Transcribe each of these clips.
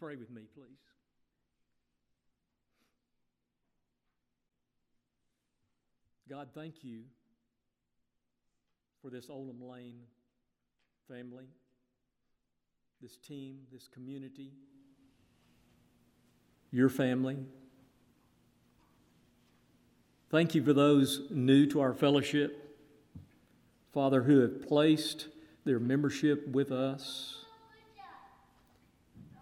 pray with me, please? God, thank you for this Oldham Lane family, this team, this community, your family. Thank you for those new to our fellowship, Father, who have placed their membership with us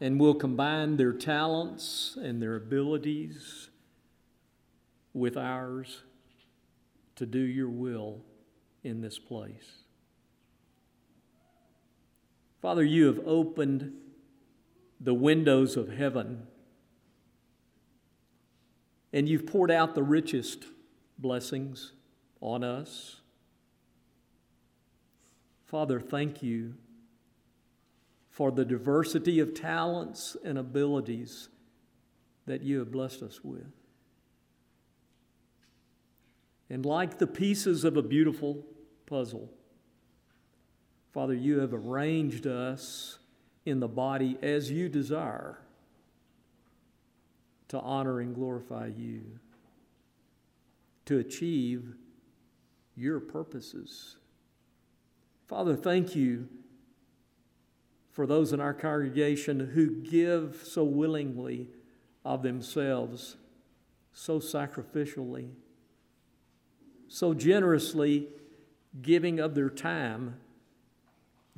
and will combine their talents and their abilities with ours to do your will in this place. Father, you have opened the windows of heaven and you've poured out the richest blessings on us. Father, thank you for the diversity of talents and abilities that you have blessed us with. And like the pieces of a beautiful puzzle, Father, you have arranged us in the body as you desire to honor and glorify you, to achieve your purposes. Father, thank you for those in our congregation who give so willingly of themselves, so sacrificially, so generously, giving of their time,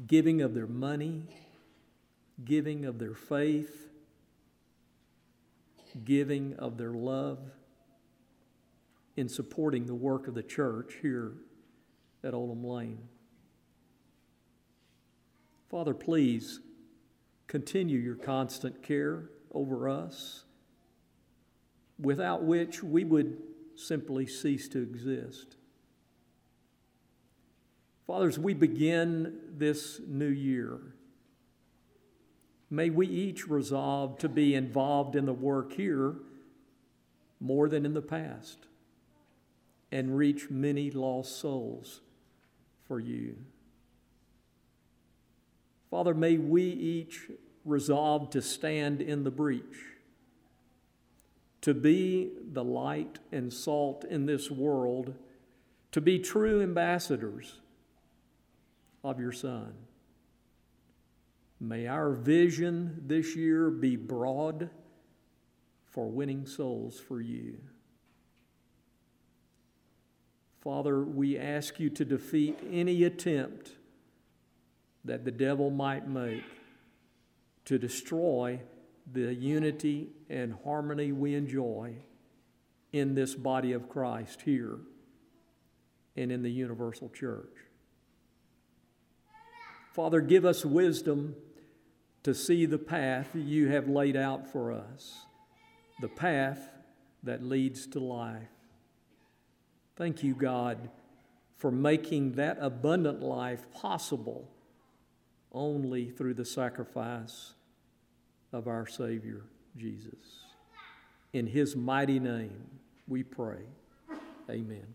giving of their money, giving of their faith, giving of their love in supporting the work of the church here at Oldham Lane. Father, please continue your constant care over us, without which we would simply cease to exist. Fathers, we begin this new year, may we each resolve to be involved in the work here more than in the past and reach many lost souls for you. Father, may we each resolve to stand in the breach, to be the light and salt in this world, to be true ambassadors of your Son. May our vision this year be broad for winning souls for you. Father, we ask you to defeat any attempt that the devil might make to destroy the unity and harmony we enjoy in this body of Christ here and in the universal church. Father, give us wisdom to see the path you have laid out for us, the path that leads to life. Thank you, God, for making that abundant life possible only through the sacrifice of our Savior, Jesus. In His mighty name we pray. Amen.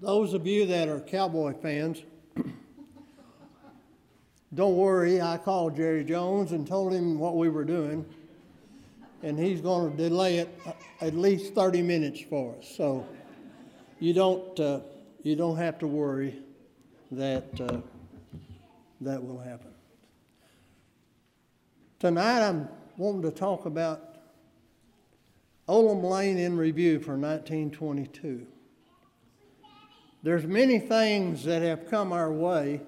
Those of you that are cowboy fans, don't worry, I called Jerry Jones and told him what we were doing, and he's going to delay it at least 30 minutes for us. So you don't, uh, you don't have to worry that uh, that will happen. Tonight I'm wanting to talk about Oldham Lane in review for 1922. There's many things that have come our way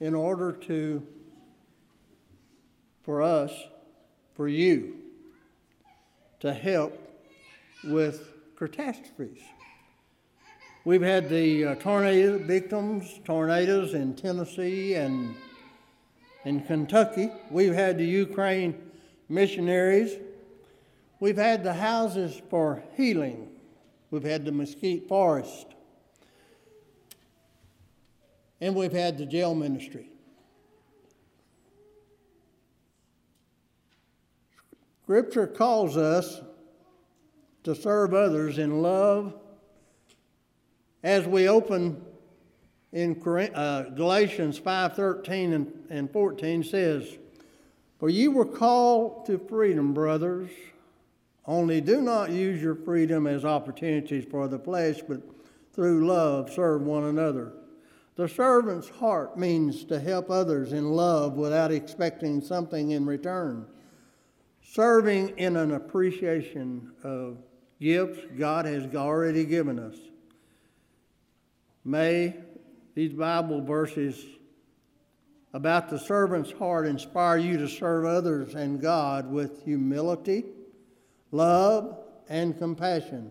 in order to, for us, for you, to help with catastrophes. We've had the uh, tornado victims, tornadoes in Tennessee and in Kentucky. We've had the Ukraine missionaries. We've had the houses for healing. We've had the mesquite forest and we've had the jail ministry. Scripture calls us to serve others in love as we open in uh, Galatians 5:13 and, and 14 says, "For you were called to freedom, brothers. Only do not use your freedom as opportunities for the flesh, but through love serve one another." The servant's heart means to help others in love without expecting something in return. Serving in an appreciation of gifts God has already given us. May these Bible verses about the servant's heart inspire you to serve others and God with humility, love, and compassion.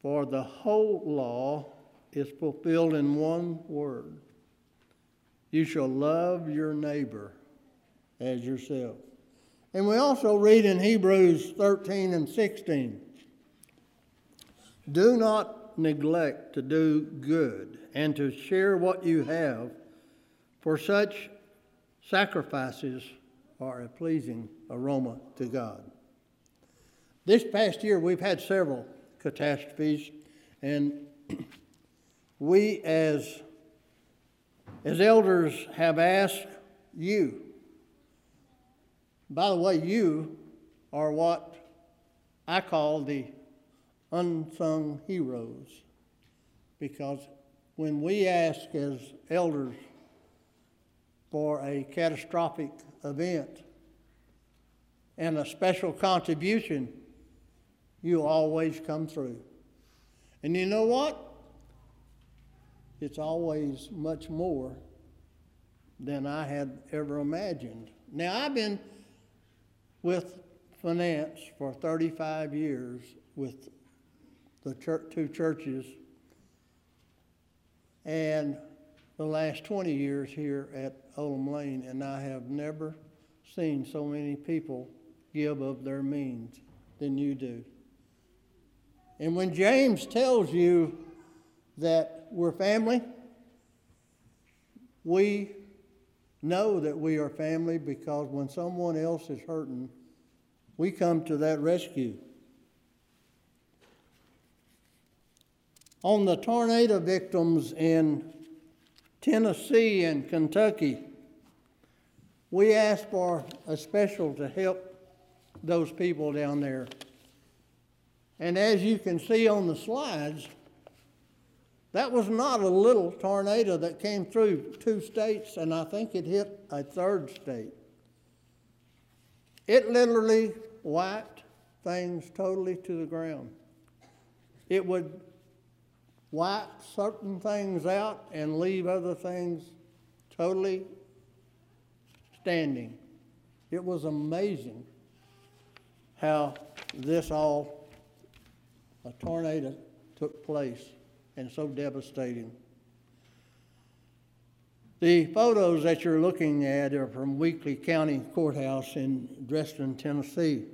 For the whole law is fulfilled in one word You shall love your neighbor as yourself. And we also read in Hebrews 13 and 16 Do not neglect to do good and to share what you have, for such sacrifices are a pleasing aroma to God. This past year, we've had several catastrophes, and we as, as elders have asked you. By the way, you are what I call the unsung heroes because when we ask as elders for a catastrophic event and a special contribution, you always come through. And you know what? It's always much more than I had ever imagined. Now, I've been with finance for 35 years with the church, two churches, and the last 20 years here at Oldham Lane, and I have never seen so many people give of their means than you do. And when James tells you that we're family. We know that we are family because when someone else is hurting, we come to that rescue. On the tornado victims in Tennessee and Kentucky, we asked for a special to help those people down there. And as you can see on the slides, that was not a little tornado that came through two states, and I think it hit a third state. It literally wiped things totally to the ground. It would wipe certain things out and leave other things totally standing. It was amazing how this all, a tornado took place and so devastating. The photos that you're looking at are from Weakley County Courthouse in Dresden, Tennessee.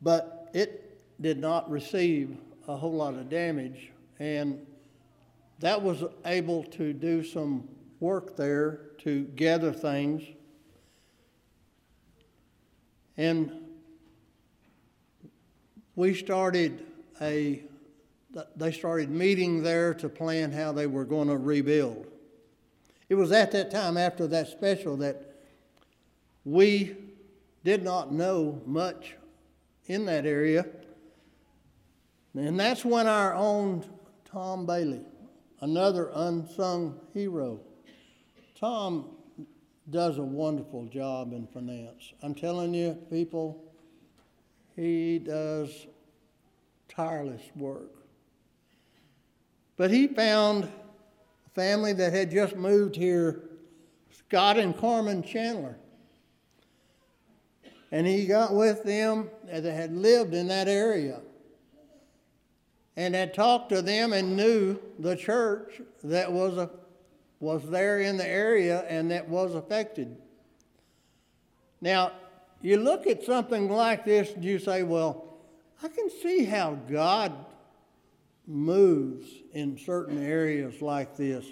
But it did not receive a whole lot of damage, and that was able to do some work there to gather things. And we started a they started meeting there to plan how they were going to rebuild. It was at that time, after that special, that we did not know much in that area. And that's when our own Tom Bailey, another unsung hero, Tom does a wonderful job in finance. I'm telling you, people, he does tireless work. But he found a family that had just moved here, Scott and Carmen Chandler. And he got with them uh, that had lived in that area and had talked to them and knew the church that was, a, was there in the area and that was affected. Now, you look at something like this and you say, well, I can see how God moves in certain areas like this.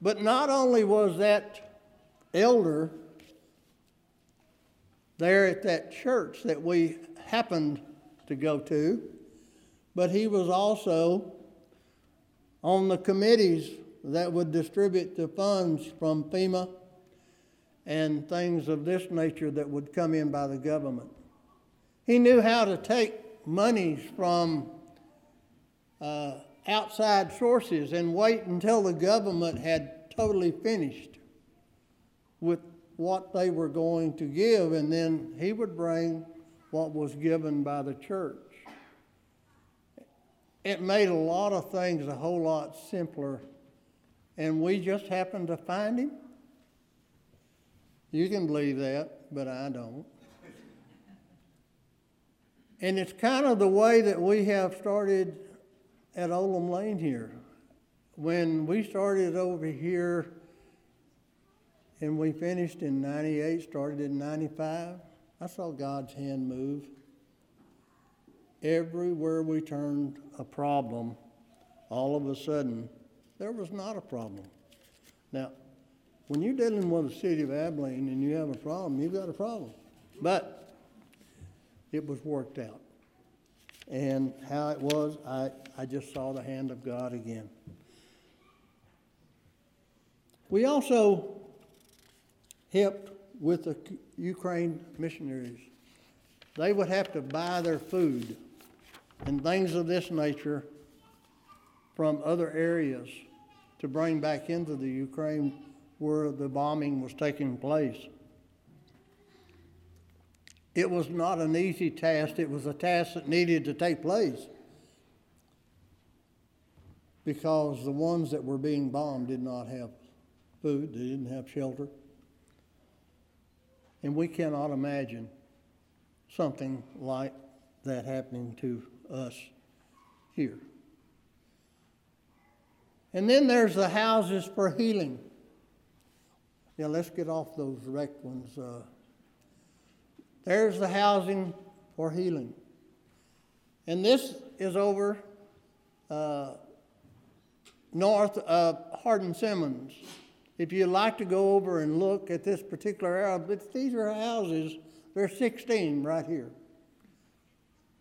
But not only was that elder there at that church that we happened to go to, but he was also on the committees that would distribute the funds from FEMA and things of this nature that would come in by the government. He knew how to take monies from uh, outside sources and wait until the government had totally finished with what they were going to give, and then he would bring what was given by the church. It made a lot of things a whole lot simpler, and we just happened to find him. You can believe that, but I don't. And it's kind of the way that we have started at Oldham Lane here. When we started over here and we finished in 98, started in 95, I saw God's hand move. Everywhere we turned a problem, all of a sudden, there was not a problem. Now, when you're dealing with the city of Abilene and you have a problem, you've got a problem. But it was worked out. And how it was, I, I just saw the hand of God again. We also helped with the Ukraine missionaries. They would have to buy their food and things of this nature from other areas to bring back into the Ukraine where the bombing was taking place. It was not an easy task, it was a task that needed to take place because the ones that were being bombed did not have food, they didn't have shelter. And we cannot imagine something like that happening to us here. And then there's the houses for healing. Yeah, let's get off those wrecked ones. Uh, there's the housing for healing. And this is over uh, north of Hardin Simmons. If you'd like to go over and look at this particular area, but these are houses, there's 16 right here,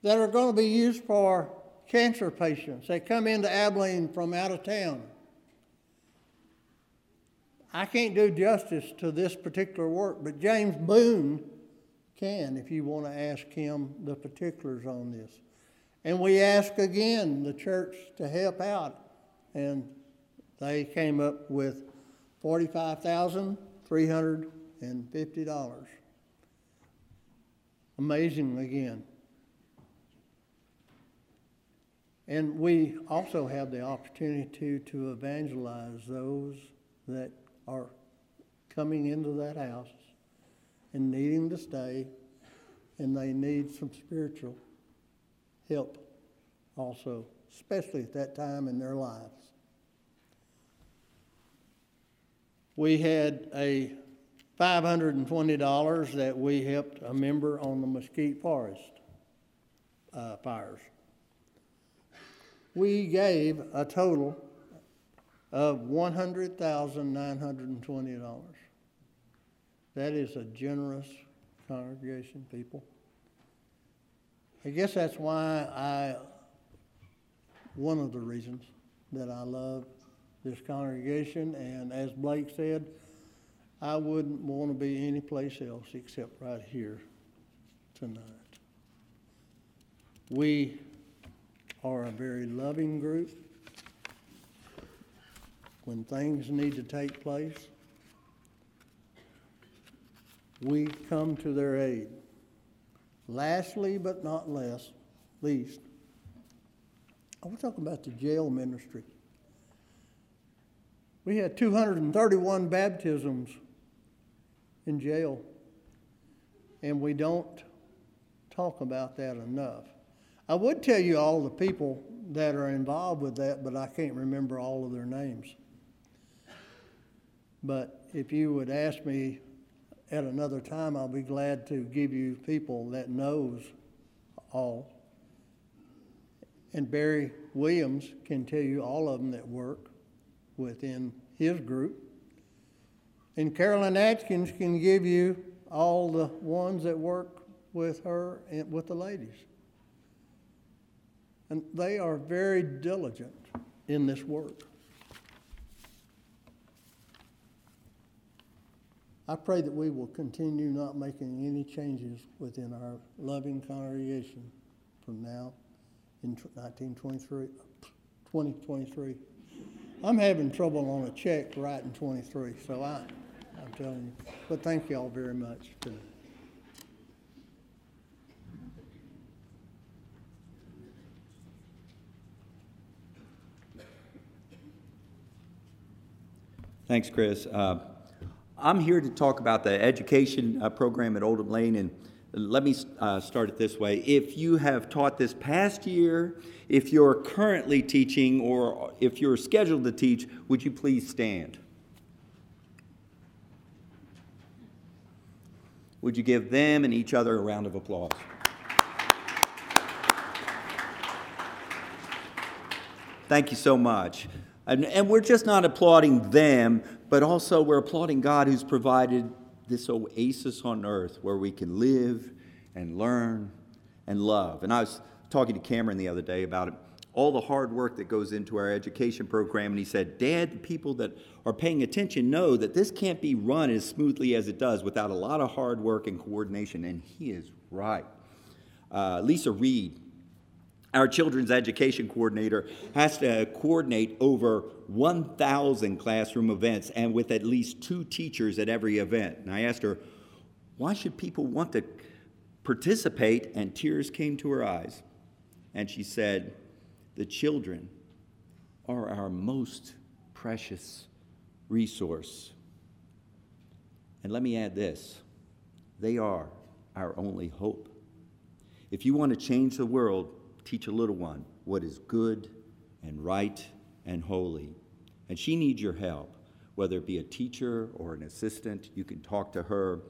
that are going to be used for cancer patients that come into Abilene from out of town. I can't do justice to this particular work, but James Boone can if you want to ask him the particulars on this. And we ask again the church to help out, and they came up with $45,350. Amazing again. And we also have the opportunity to evangelize those that are coming into that house and needing to stay, and they need some spiritual help also, especially at that time in their lives. We had a $520 that we helped a member on the Mesquite Forest uh, fires. We gave a total of $100,920. That is a generous congregation, people. I guess that's why I, one of the reasons that I love this congregation, and as Blake said, I wouldn't want to be anyplace else except right here tonight. We are a very loving group. When things need to take place, we come to their aid. Lastly, but not less, least, I want to talk about the jail ministry. We had 231 baptisms in jail, and we don't talk about that enough. I would tell you all the people that are involved with that, but I can't remember all of their names. But if you would ask me at another time, I'll be glad to give you people that knows all. And Barry Williams can tell you all of them that work within his group. And Carolyn Atkins can give you all the ones that work with her and with the ladies. And they are very diligent in this work. I pray that we will continue not making any changes within our loving congregation from now in 1923, 2023. I'm having trouble on a check writing 23, so I, I'm telling you. But thank you all very much. too. Thanks, Chris. Uh, I'm here to talk about the education uh, program at Oldham Lane, and let me uh, start it this way. If you have taught this past year, if you're currently teaching, or if you're scheduled to teach, would you please stand? Would you give them and each other a round of applause? Thank you so much. And, and we're just not applauding them, but also we're applauding God who's provided this oasis on earth where we can live and learn and love. And I was talking to Cameron the other day about it, all the hard work that goes into our education program. And he said, Dad, the people that are paying attention know that this can't be run as smoothly as it does without a lot of hard work and coordination. And he is right. Uh, Lisa Reed our children's education coordinator has to coordinate over 1,000 classroom events and with at least two teachers at every event. And I asked her, why should people want to participate? And tears came to her eyes. And she said, the children are our most precious resource. And let me add this they are our only hope. If you want to change the world, teach a little one what is good and right and holy. And she needs your help, whether it be a teacher or an assistant. You can talk to her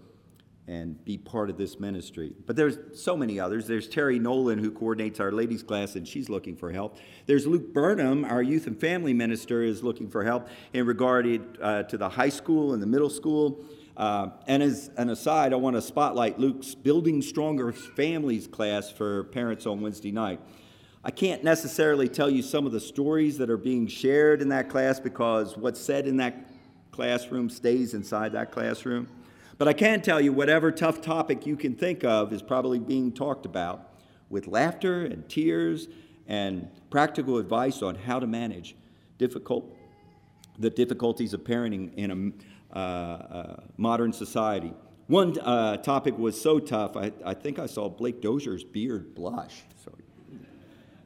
and be part of this ministry. But there's so many others. There's Terry Nolan, who coordinates our ladies' class, and she's looking for help. There's Luke Burnham, our youth and family minister, is looking for help in regard uh, to the high school and the middle school. Uh, and as an aside, I want to spotlight Luke's Building Stronger Families class for parents on Wednesday night. I can't necessarily tell you some of the stories that are being shared in that class because what's said in that classroom stays inside that classroom. But I can tell you whatever tough topic you can think of is probably being talked about with laughter and tears and practical advice on how to manage difficult the difficulties of parenting in a modern society. One uh, topic was so tough, I, I think I saw Blake Dozier's beard blush. So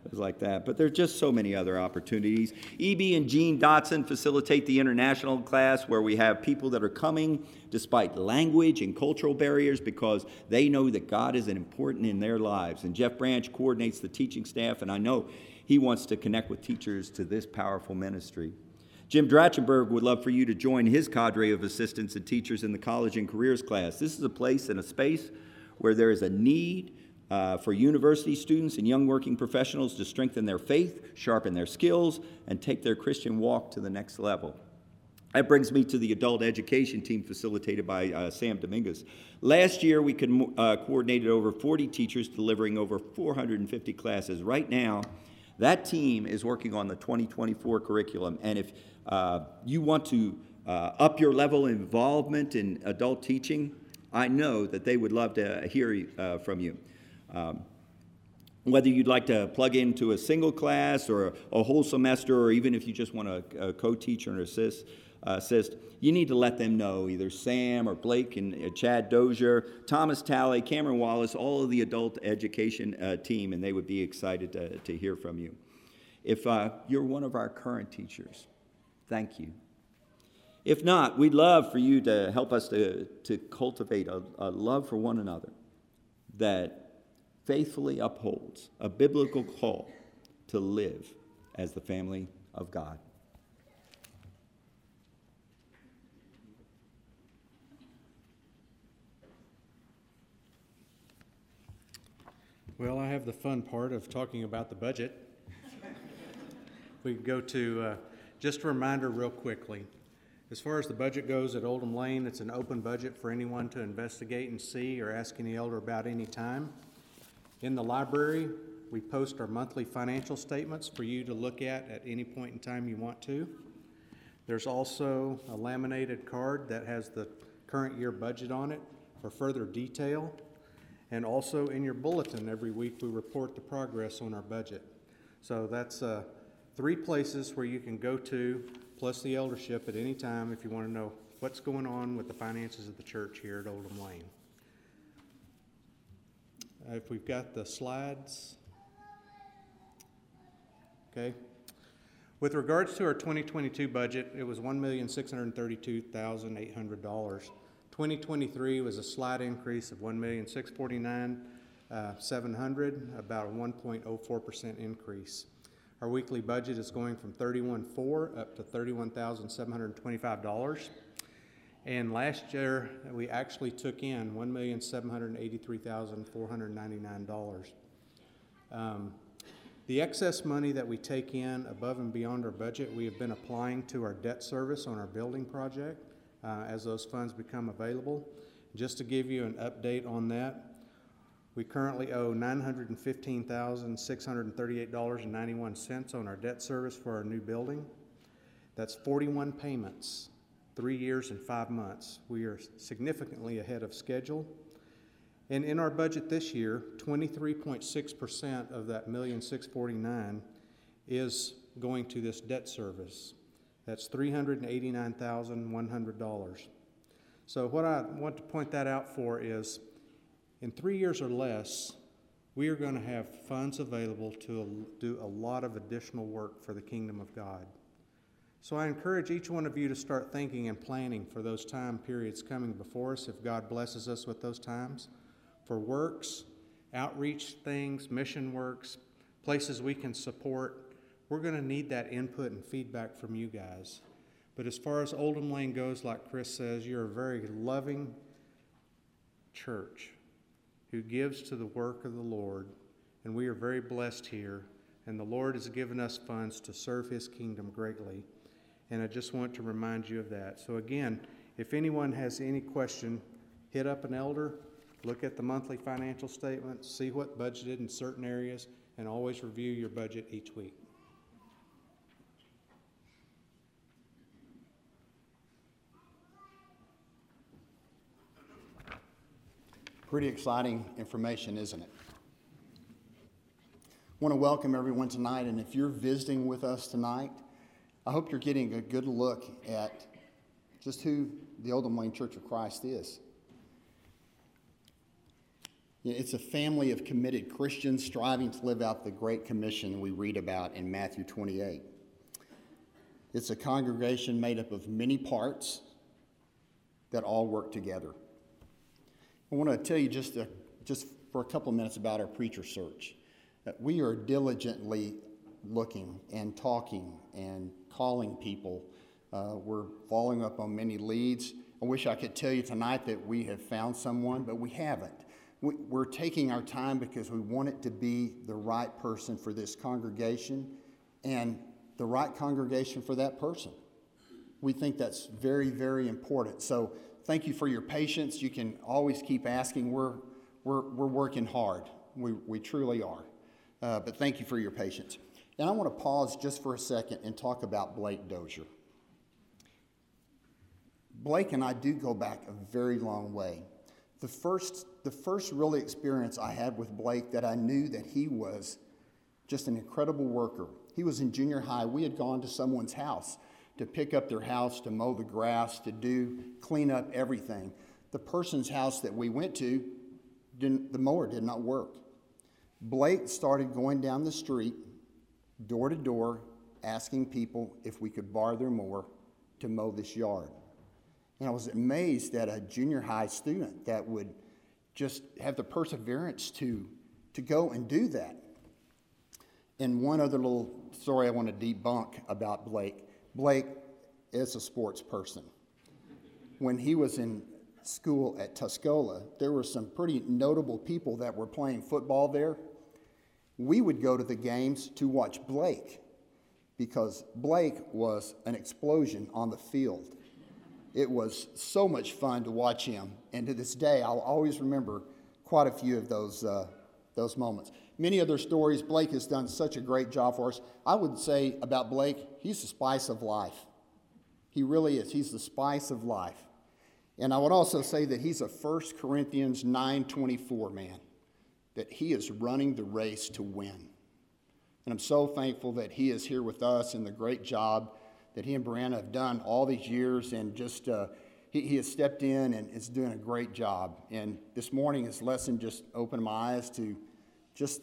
it was like that. But there's just so many other opportunities. EB and Jean Dotson facilitate the international class where we have people that are coming despite language and cultural barriers because they know that God is important in their lives. And Jeff Branch coordinates the teaching staff, and I know he wants to connect with teachers to this powerful ministry. Jim Drachenberg would love for you to join his cadre of assistants and teachers in the college and careers class. This is a place and a space where there is a need uh, for university students and young working professionals to strengthen their faith, sharpen their skills, and take their Christian walk to the next level. That brings me to the adult education team facilitated by uh, Sam Dominguez. Last year, we uh, coordinated over 40 teachers delivering over 450 classes. Right now, that team is working on the 2024 curriculum, and if uh, you want to uh, up your level of involvement in adult teaching, I know that they would love to hear uh, from you. Um, whether you'd like to plug into a single class or a, a whole semester, or even if you just want to co teach or assist, uh, assist, you need to let them know either Sam or Blake and uh, Chad Dozier, Thomas Talley, Cameron Wallace, all of the adult education uh, team, and they would be excited to, to hear from you. If uh, you're one of our current teachers, thank you. If not, we'd love for you to help us to, to cultivate a, a love for one another that faithfully upholds a biblical call to live as the family of God. Well, I have the fun part of talking about the budget. we go to uh, just a reminder, real quickly. As far as the budget goes at Oldham Lane, it's an open budget for anyone to investigate and see or ask any elder about any time. In the library, we post our monthly financial statements for you to look at at any point in time you want to. There's also a laminated card that has the current year budget on it for further detail. And also in your bulletin, every week, we report the progress on our budget. So that's uh, three places where you can go to, plus the eldership at any time if you want to know what's going on with the finances of the church here at Oldham Lane. Uh, If we've got the slides. Okay. With regards to our 2022 budget, it was $1,632,800. 2023 was a slight increase of $1,649,700, about a 1.04% increase. Our weekly budget is going from 31.4 up to $31,725. And last year, we actually took in $1,783,499. Um, The excess money that we take in above and beyond our budget, we have been applying to our debt service on our building project uh, as those funds become available. Just to give you an update on that, we currently owe $915,638.91 on our debt service for our new building. That's 41 payments, three years and five months. We are significantly ahead of schedule. And in our budget this year, twenty-three point six percent of that million six forty-nine is going to this debt service. That's three hundred and eighty-nine thousand one hundred dollars. So what I want to point that out for is, in three years or less, we are going to have funds available to do a lot of additional work for the kingdom of God. So I encourage each one of you to start thinking and planning for those time periods coming before us if God blesses us with those times for works, outreach things, mission works, places we can support. We're going to need that input and feedback from you guys. But as far as Oldham Lane goes, like Chris says, you're a very loving church who gives to the work of the Lord, and we are very blessed here. And the Lord has given us funds to serve His kingdom greatly. And I just want to remind you of that. So, again, if anyone has any question, hit up an elder, look at the monthly financial statement, see what budgeted in certain areas, and always review your budget each week. Pretty exciting information, isn't it? I Want to welcome everyone tonight, and if you're visiting with us tonight, I hope you're getting a good look at just who the Oldham Lane Church of Christ is. It's a family of committed Christians striving to live out the Great Commission we read about in Matthew 28. It's a congregation made up of many parts that all work together. I want to tell you just, a, just for a couple of minutes about our preacher search. Uh, We are diligently looking and talking and calling people. Uh, we're following up on many leads. I wish I could tell you tonight that we have found someone, but we haven't. We, we're taking our time because we want it to be the right person for this congregation and the right congregation for that person. We think that's very, very important. So thank you for your patience. You can always keep asking. We're, we're, we're working hard. We, we truly are. Uh, but thank you for your patience. And I want to pause just for a second and talk about Blake Dozier. Blake and I do go back a very long way. The first, the first really experience I had with Blake that I knew that he was just an incredible worker. He was in junior high. We had gone to someone's house to pick up their house, to mow the grass, to do clean up everything. The person's house that we went to, the mower did not work. Blake started going down the street, door to door, asking people if we could borrow their mower to mow this yard. And I was amazed at a junior high student that would just have the perseverance to, to go and do that. And one other little story I want to debunk about Blake Blake is a sports person. When he was in school at Tuscola, there were some pretty notable people that were playing football there. We would go to the games to watch Blake because Blake was an explosion on the field. It was so much fun to watch him. And to this day, I'll always remember quite a few of those, uh, those moments. Many other stories, Blake has done such a great job for us. I would say about Blake, he's the spice of life. He really is. He's the spice of life. And I would also say that he's a 1 Corinthians 9:24 man, that he is running the race to win. And I'm so thankful that he is here with us and the great job that he and Brianna have done all these years and just uh, he, he has stepped in and is doing a great job. And this morning, his lesson just opened my eyes to just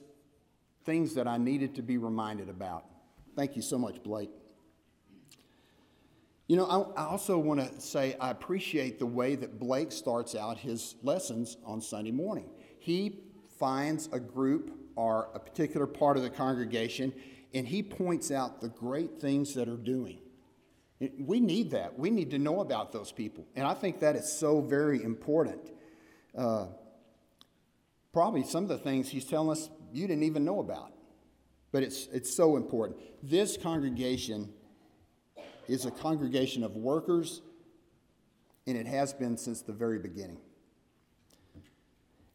things that I needed to be reminded about. Thank you so much, Blake. You know, I, I also want to say I appreciate the way that Blake starts out his lessons on Sunday morning. He finds a group or a particular part of the congregation and he points out the great things that are doing. We need that. We need to know about those people. And I think that is so very important. Uh, probably some of the things he's telling us you didn't even know about. But it's, it's so important. This congregation is a congregation of workers, and it has been since the very beginning.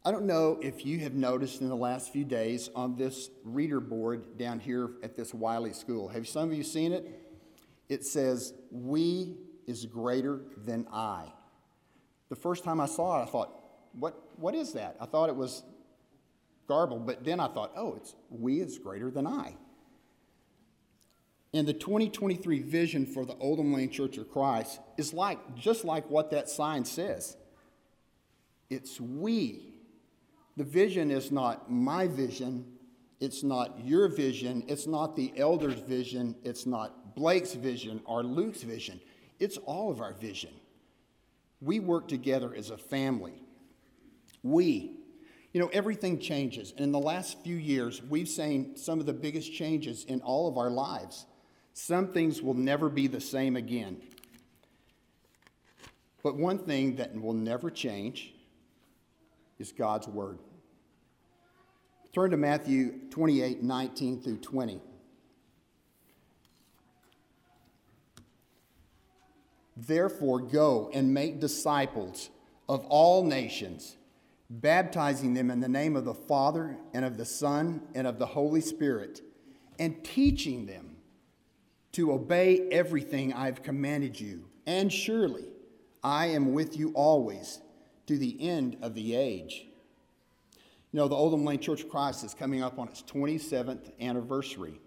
I don't know if you have noticed in the last few days on this reader board down here at this Wylie School. Have some of you seen it? It says, We is greater than I. The first time I saw it, I thought, What, what is that? I thought it was garbled, but then I thought, Oh, it's we is greater than I. And the 2023 vision for the Oldham Lane Church of Christ is like just like what that sign says. It's we. The vision is not my vision, it's not your vision, it's not the elder's vision, it's not Blake's vision or Luke's vision. It's all of our vision. We work together as a family. We. You know, everything changes. And in the last few years, we've seen some of the biggest changes in all of our lives. Some things will never be the same again. But one thing that will never change is God's Word. Turn to Matthew 28 19 through 20. Therefore, go and make disciples of all nations, baptizing them in the name of the Father and of the Son and of the Holy Spirit, and teaching them to obey everything I've commanded you. And surely I am with you always to the end of the age. You know, the Oldham Lane Church of Christ is coming up on its 27th anniversary.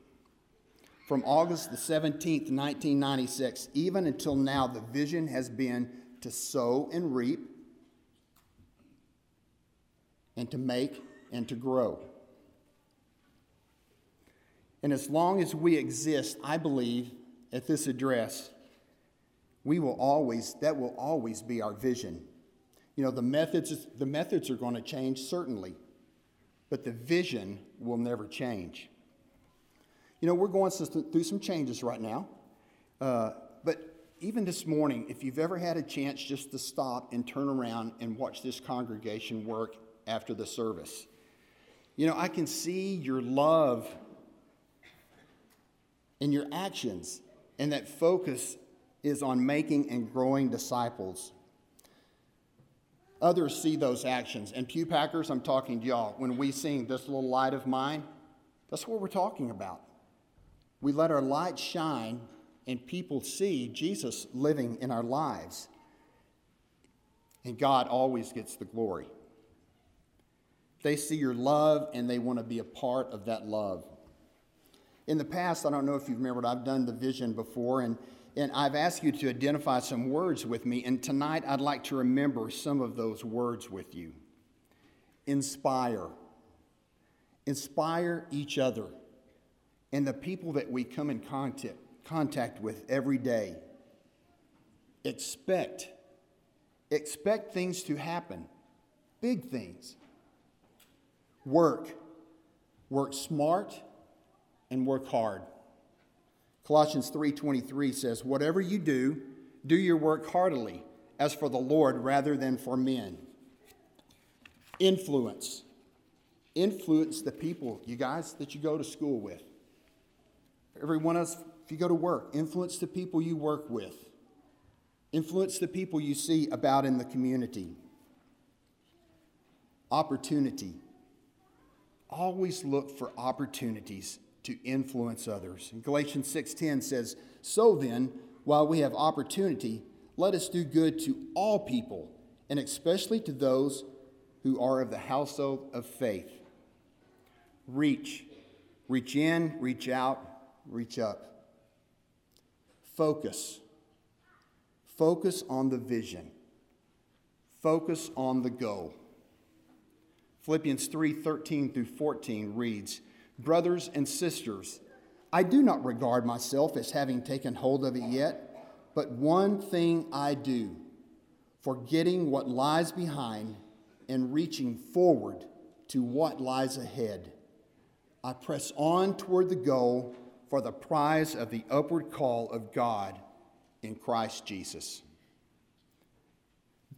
From August the 17th, 1996, even until now, the vision has been to sow and reap, and to make and to grow. And as long as we exist, I believe, at this address, we will always, that will always be our vision. You know, the methods, the methods are going to change, certainly, but the vision will never change. You know, we're going through some changes right now, uh, but even this morning, if you've ever had a chance just to stop and turn around and watch this congregation work after the service, you know, I can see your love in your actions, and that focus is on making and growing disciples. Others see those actions. And Pew Packers, I'm talking to y'all. When we sing This Little Light of Mine, that's what we're talking about. We let our light shine, and people see Jesus living in our lives. And God always gets the glory. They see your love, and they want to be a part of that love. In the past, I don't know if you've remembered, I've done the vision before, and, and I've asked you to identify some words with me, and tonight I'd like to remember some of those words with you. Inspire. Inspire each other and the people that we come in contact, contact with every day. Expect. Expect things to happen, big things. Work. Work smart and work hard. Colossians 3:23 says, "Whatever you do, do your work heartily, as for the Lord rather than for men." Influence. Influence the people, you guys, that you go to school with. Every one of us, if you go to work, influence the people you work with. Influence the people you see about in the community. Opportunity. Always look for opportunities to influence others. And Galatians 6:10 says, "So then, while we have opportunity, let us do good to all people, and especially to those who are of the household of faith." Reach. Reach in, reach out, reach up. Focus. Focus on the vision. Focus on the goal. Philippians 3 13 through 14 reads, Brothers and sisters, I do not regard myself as having taken hold of it yet, but one thing I do, forgetting what lies behind and reaching forward to what lies ahead. I press on toward the goal for the prize of the upward call of God in Christ Jesus.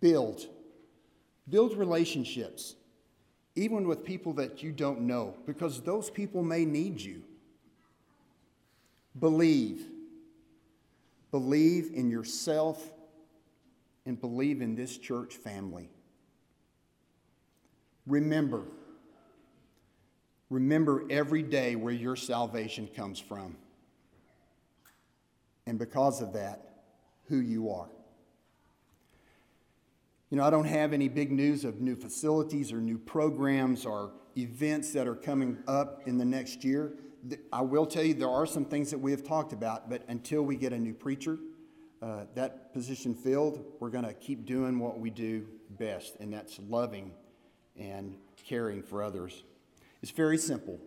Build. Build relationships, even with people that you don't know, because those people may need you. Believe. Believe in yourself and believe in this church family. Remember. Remember every day where your salvation comes from. And because of that, who you are. You know, I don't have any big news of new facilities or new programs or events that are coming up in the next year. I will tell you there are some things that we have talked about, but until we get a new preacher, uh, that position filled, we're going to keep doing what we do best, and that's loving and caring for others. It's very simple.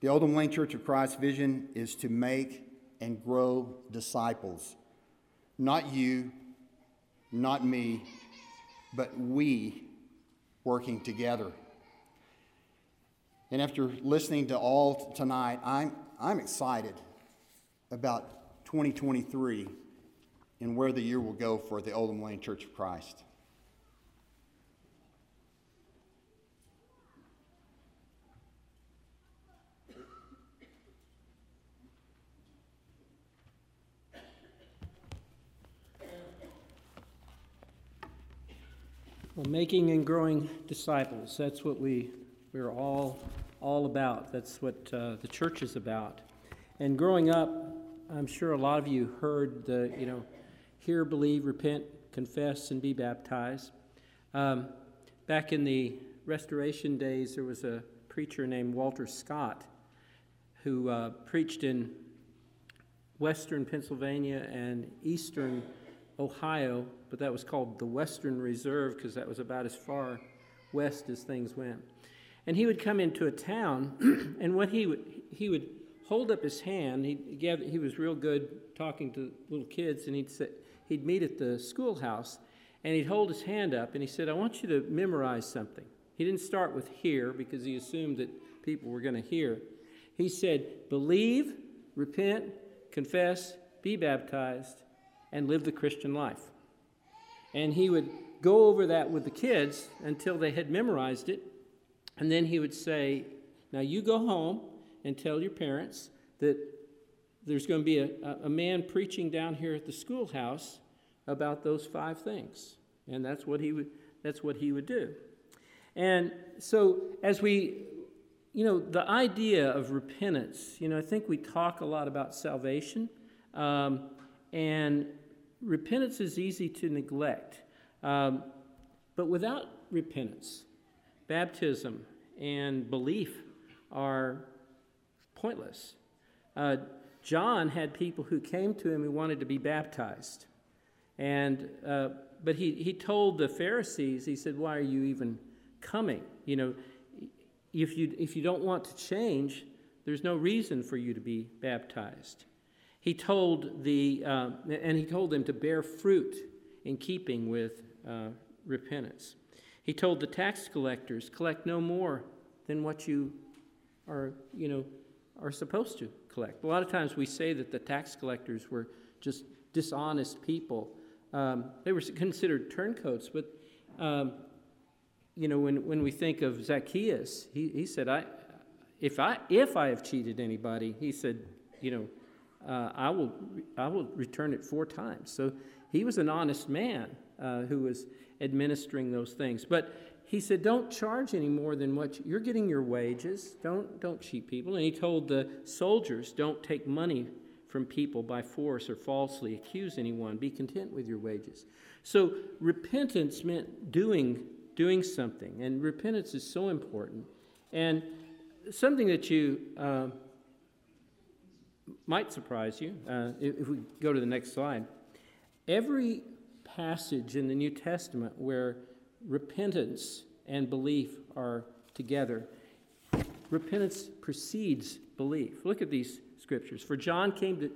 The Oldham Lane Church of Christ vision is to make and grow disciples. Not you, not me, but we working together. And after listening to all tonight, I'm, I'm excited about 2023 and where the year will go for the Oldham Lane Church of Christ. Well, making and growing disciples, that's what we, we're all, all about. That's what uh, the church is about. And growing up, I'm sure a lot of you heard the, you know, hear, believe, repent, confess, and be baptized. Um, back in the Restoration days, there was a preacher named Walter Scott who uh, preached in western Pennsylvania and eastern Ohio, but that was called the Western Reserve because that was about as far west as things went. And he would come into a town, and what he would he would hold up his hand. He he was real good talking to little kids, and he'd say, he'd meet at the schoolhouse, and he'd hold his hand up, and he said, "I want you to memorize something." He didn't start with "hear" because he assumed that people were going to hear. He said, "Believe, repent, confess, be baptized." And live the Christian life. And he would go over that with the kids until they had memorized it. And then he would say, Now you go home and tell your parents that there's going to be a, a man preaching down here at the schoolhouse about those five things. And that's what he would, that's what he would do. And so as we, you know, the idea of repentance, you know, I think we talk a lot about salvation. Um, and repentance is easy to neglect. Um, but without repentance, baptism and belief are pointless. Uh, John had people who came to him who wanted to be baptized. And, uh, but he, he told the Pharisees, he said, Why are you even coming? You know, if you, if you don't want to change, there's no reason for you to be baptized. He told the, uh, and he told them to bear fruit in keeping with uh, repentance. He told the tax collectors, collect no more than what you are, you know, are supposed to collect. A lot of times we say that the tax collectors were just dishonest people. Um, they were considered turncoats, but um, you know, when, when we think of Zacchaeus, he, he said, I, if, I, if I have cheated anybody, he said, you know, uh, I, will, I will return it four times. So he was an honest man uh, who was administering those things. But he said, Don't charge any more than what you're getting your wages. Don't, don't cheat people. And he told the soldiers, Don't take money from people by force or falsely accuse anyone. Be content with your wages. So repentance meant doing, doing something. And repentance is so important. And something that you uh, might surprise you, uh, if, we go to the next slide. Every passage in the New Testament where repentance and belief are together, repentance precedes belief. Look at these scriptures. For John came to,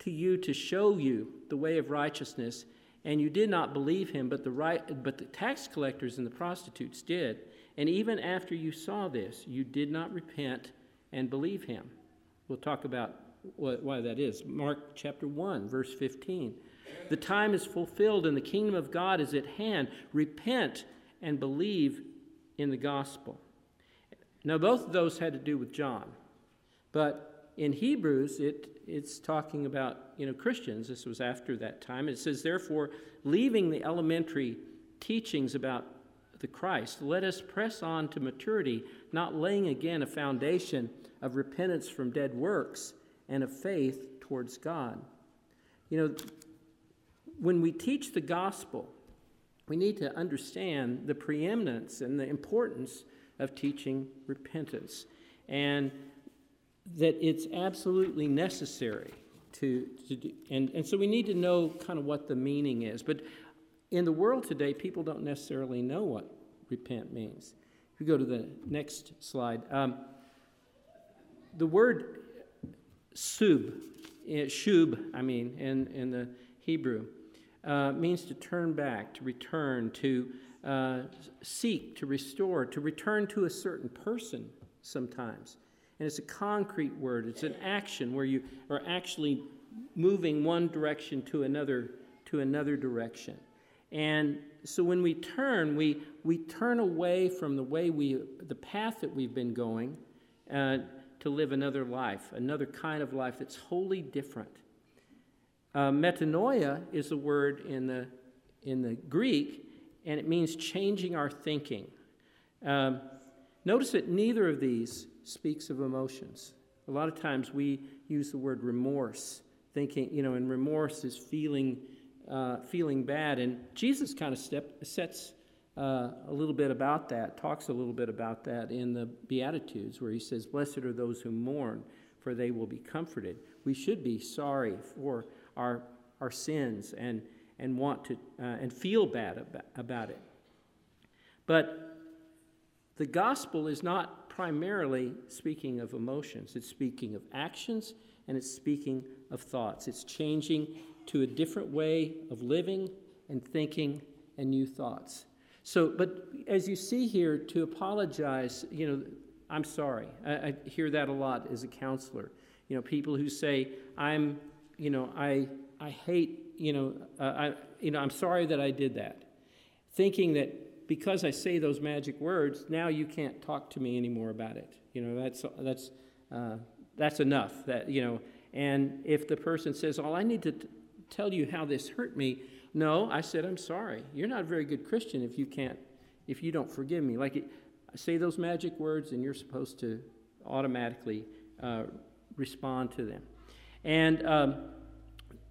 to you to show you the way of righteousness, and you did not believe him, but the, right, but the tax collectors and the prostitutes did. And even after you saw this, you did not repent and believe him. We'll talk about why that is. Mark chapter 1, verse 15. The time is fulfilled and the kingdom of God is at hand. Repent and believe in the gospel. Now, both of those had to do with John, but in Hebrews, it, it's talking about you know Christians. This was after that time. It says, therefore, leaving the elementary teachings about the Christ, let us press on to maturity, not laying again a foundation of repentance from dead works and of faith towards God. You know, when we teach the gospel, we need to understand the preeminence and the importance of teaching repentance and that it's absolutely necessary to, to do, and, and so we need to know kind of what the meaning is. But in the world today, people don't necessarily know what repent means. If we go to the next slide, um, the word sub, eh, shub, I mean, in, in the Hebrew, uh, means to turn back, to return, to uh, seek, to restore, to return to a certain person sometimes. And it's a concrete word, it's an action where you are actually moving one direction to another to another direction. And so when we turn, we, we turn away from the way we, the path that we've been going uh, to live another life, another kind of life that's wholly different. Uh, metanoia is a word in the, in the Greek, and it means changing our thinking. Um, notice that neither of these speaks of emotions. A lot of times we use the word remorse, thinking, you know, and remorse is feeling, uh, feeling bad. And Jesus kind of step, sets uh, a little bit about that, talks a little bit about that in the Beatitudes, where he says, Blessed are those who mourn, for they will be comforted. We should be sorry for our, our sins and, and want to uh, and feel bad about, about it. But the gospel is not primarily speaking of emotions, it's speaking of actions and it's speaking of thoughts. It's changing to a different way of living and thinking and new thoughts. So, but as you see here, to apologize, you know, I'm sorry. I, I hear that a lot as a counselor. You know, people who say, I'm you know, I, I hate, you know, uh, I, you know, I'm sorry that I did that. Thinking that because I say those magic words, now you can't talk to me anymore about it. You know, that's, that's, uh, that's enough. That, you know, and if the person says, "All I need to t- tell you how this hurt me," no, I said, "I'm sorry. You're not a very good Christian if you can't, if you don't forgive me." Like, it, say those magic words, and you're supposed to automatically uh, respond to them. And um,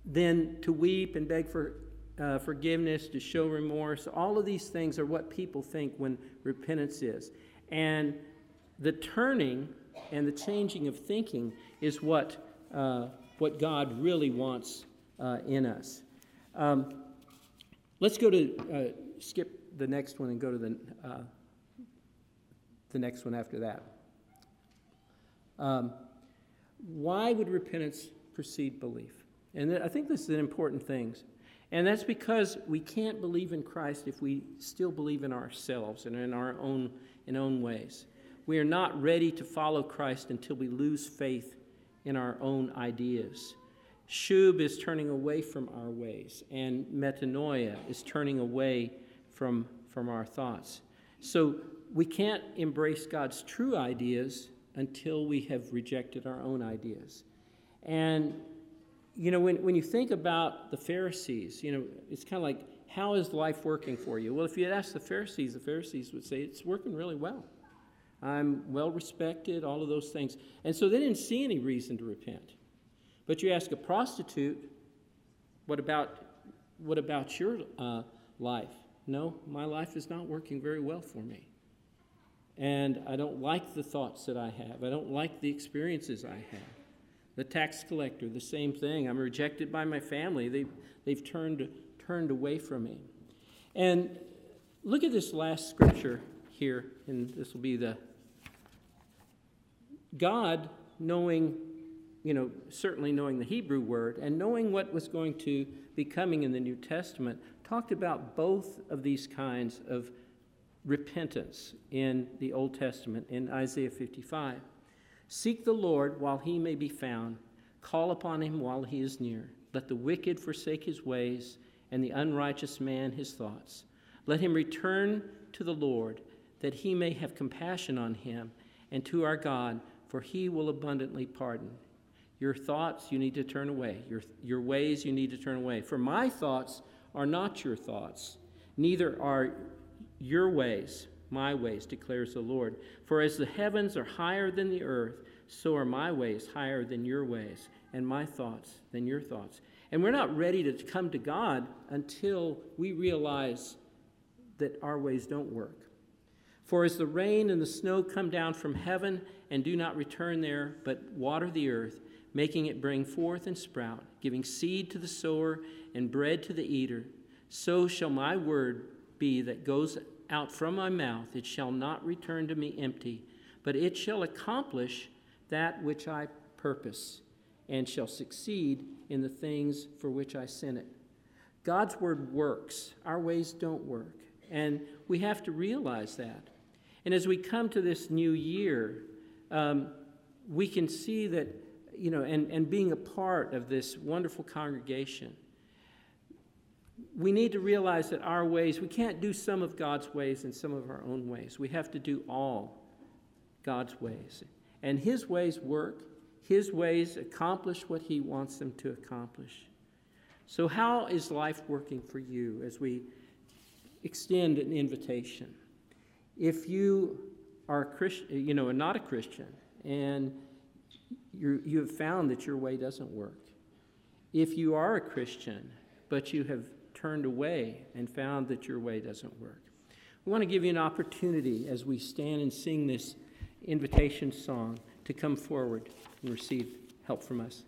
then to weep and beg for uh, forgiveness, to show remorse, all of these things are what people think when repentance is. And the turning and the changing of thinking is what, uh, what God really wants uh, in us. Um, let's go to uh, skip the next one and go to the, uh, the next one after that. Um, why would repentance precede belief. And I think this is an important thing. And that's because we can't believe in Christ if we still believe in ourselves and in our own, in own ways. We are not ready to follow Christ until we lose faith in our own ideas. Shub is turning away from our ways, and metanoia is turning away from, from our thoughts. So we can't embrace God's true ideas until we have rejected our own ideas. And you know, when, when you think about the Pharisees, you know, it's kind of like, how is life working for you? Well, if you had asked the Pharisees, the Pharisees would say, it's working really well. I'm well respected, all of those things. And so they didn't see any reason to repent. But you ask a prostitute, what about, what about your uh, life? No, my life is not working very well for me. And I don't like the thoughts that I have. I don't like the experiences I have. The tax collector, the same thing. I'm rejected by my family. They've, they've turned, turned away from me. And look at this last scripture here, and this will be the God, knowing, you know, certainly knowing the Hebrew word and knowing what was going to be coming in the New Testament, talked about both of these kinds of repentance in the Old Testament in Isaiah 55. Seek the Lord while he may be found, call upon him while he is near. Let the wicked forsake his ways, and the unrighteous man his thoughts. Let him return to the Lord, that he may have compassion on him, and to our God, for he will abundantly pardon. Your thoughts you need to turn away, your, your ways you need to turn away. For my thoughts are not your thoughts, neither are your ways my ways, declares the Lord. For as the heavens are higher than the earth, so are my ways higher than your ways, and my thoughts than your thoughts. And we're not ready to come to God until we realize that our ways don't work. For as the rain and the snow come down from heaven and do not return there, but water the earth, making it bring forth and sprout, giving seed to the sower and bread to the eater, so shall my word be that goes out from my mouth. It shall not return to me empty, but it shall accomplish that which I purpose, and shall succeed in the things for which I sent it. God's word works, our ways don't work. And we have to realize that. And as we come to this new year, um, we can see that, you know, and, and being a part of this wonderful congregation, we need to realize that our ways, we can't do some of God's ways and some of our own ways. We have to do all God's ways. And His ways work, His ways accomplish what He wants them to accomplish. So, how is life working for you as we extend an invitation? If you are a Christian, you know, not a Christian, and you you have found that your way doesn't work. If you are a Christian, but you have turned away and found that your way doesn't work. We want to give you an opportunity as we stand and sing this invitation song to come forward and receive help from us.